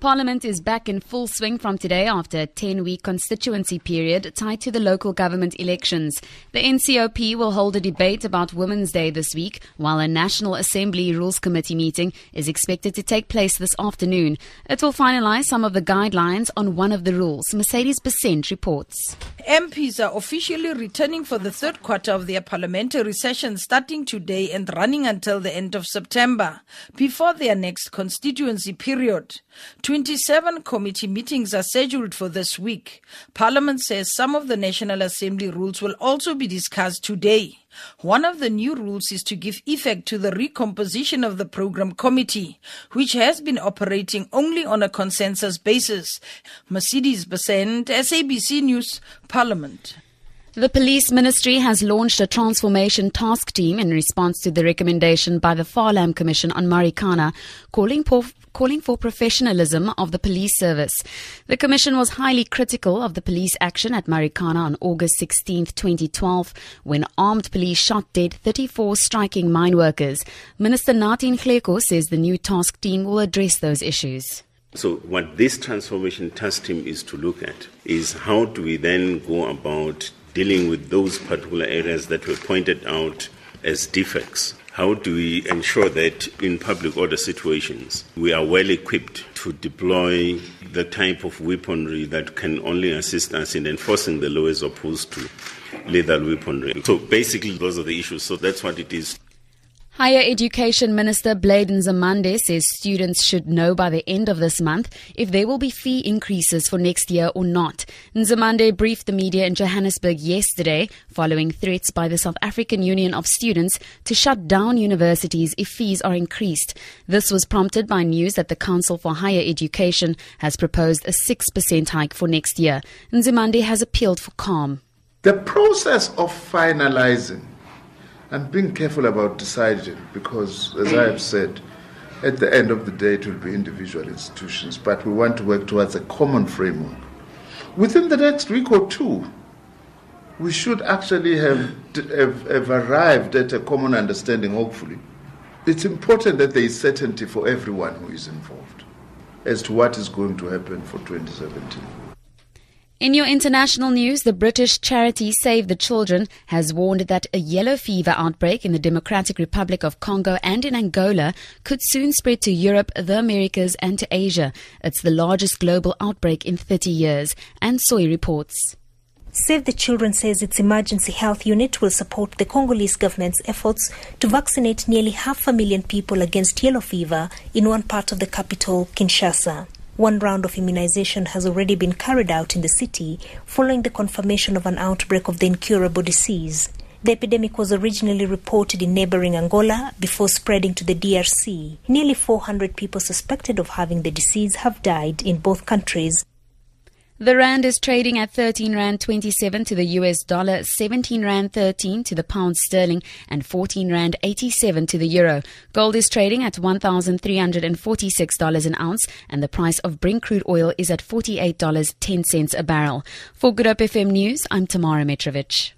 Parliament is back in full swing from today after a 10 week constituency period tied to the local government elections. The NCOP will hold a debate about Women's Day this week, while a National Assembly Rules Committee meeting is expected to take place this afternoon. It will finalize some of the guidelines on one of the rules. Mercedes Besent reports. MPs are officially returning for the third quarter of their parliamentary session starting today and running until the end of September, before their next constituency period. 27 committee meetings are scheduled for this week. Parliament says some of the National Assembly rules will also be discussed today. One of the new rules is to give effect to the recomposition of the program committee, which has been operating only on a consensus basis. Mercedes Besent, SABC News, Parliament. The police ministry has launched a transformation task team in response to the recommendation by the Farlam Commission on Marikana, calling for, calling for professionalism of the police service. The commission was highly critical of the police action at Marikana on August 16, 2012, when armed police shot dead 34 striking mine workers. Minister Nathi Nhleko says the new task team will address those issues. So, what this transformation task team is to look at is how do we then go about dealing with those particular areas that were pointed out as defects. How do we ensure that in public order situations we are well equipped to deploy the type of weaponry that can only assist us in enforcing the law as opposed to lethal weaponry? So basically, those are the issues. So that's what it is. Higher Education Minister Blade Nzimande says students should know by the end of this month if there will be fee increases for next year or not. Nzimande briefed the media in Johannesburg yesterday following threats by the South African Union of Students to shut down universities if fees are increased. This was prompted by news that the Council for Higher Education has proposed a 6% hike for next year. Nzimande has appealed for calm. The process of finalizing and being careful about deciding because, as I have said, at the end of the day, it will be individual institutions, but we want to work towards a common framework. Within the next week or two, we should actually have, have, have arrived at a common understanding, hopefully. It's important that there is certainty for everyone who is involved as to what is going to happen for 2017. In your international news, the British charity Save the Children has warned that a yellow fever outbreak in the Democratic Republic of Congo and in Angola could soon spread to Europe, the Americas, and to Asia. It's the largest global outbreak in 30 years. Anne Soy reports. Save the Children says its emergency health unit will support the Congolese government's efforts to vaccinate nearly half a million people against yellow fever in one part of the capital, Kinshasa. One round of immunization has already been carried out in the city following the confirmation of an outbreak of the incurable disease. The epidemic was originally reported in neighboring Angola before spreading to the DRC. Nearly 400 people suspected of having the disease have died in both countries. The rand is trading at 13 rand 27 to the US dollar, 17 rand 13 to the pound sterling, and 14 rand 87 to the euro. Gold is trading at $1,346 an ounce, and the price of Brent crude oil is at $48.10 a barrel. For Good Hope FM News, I'm Tamara Mitrovic.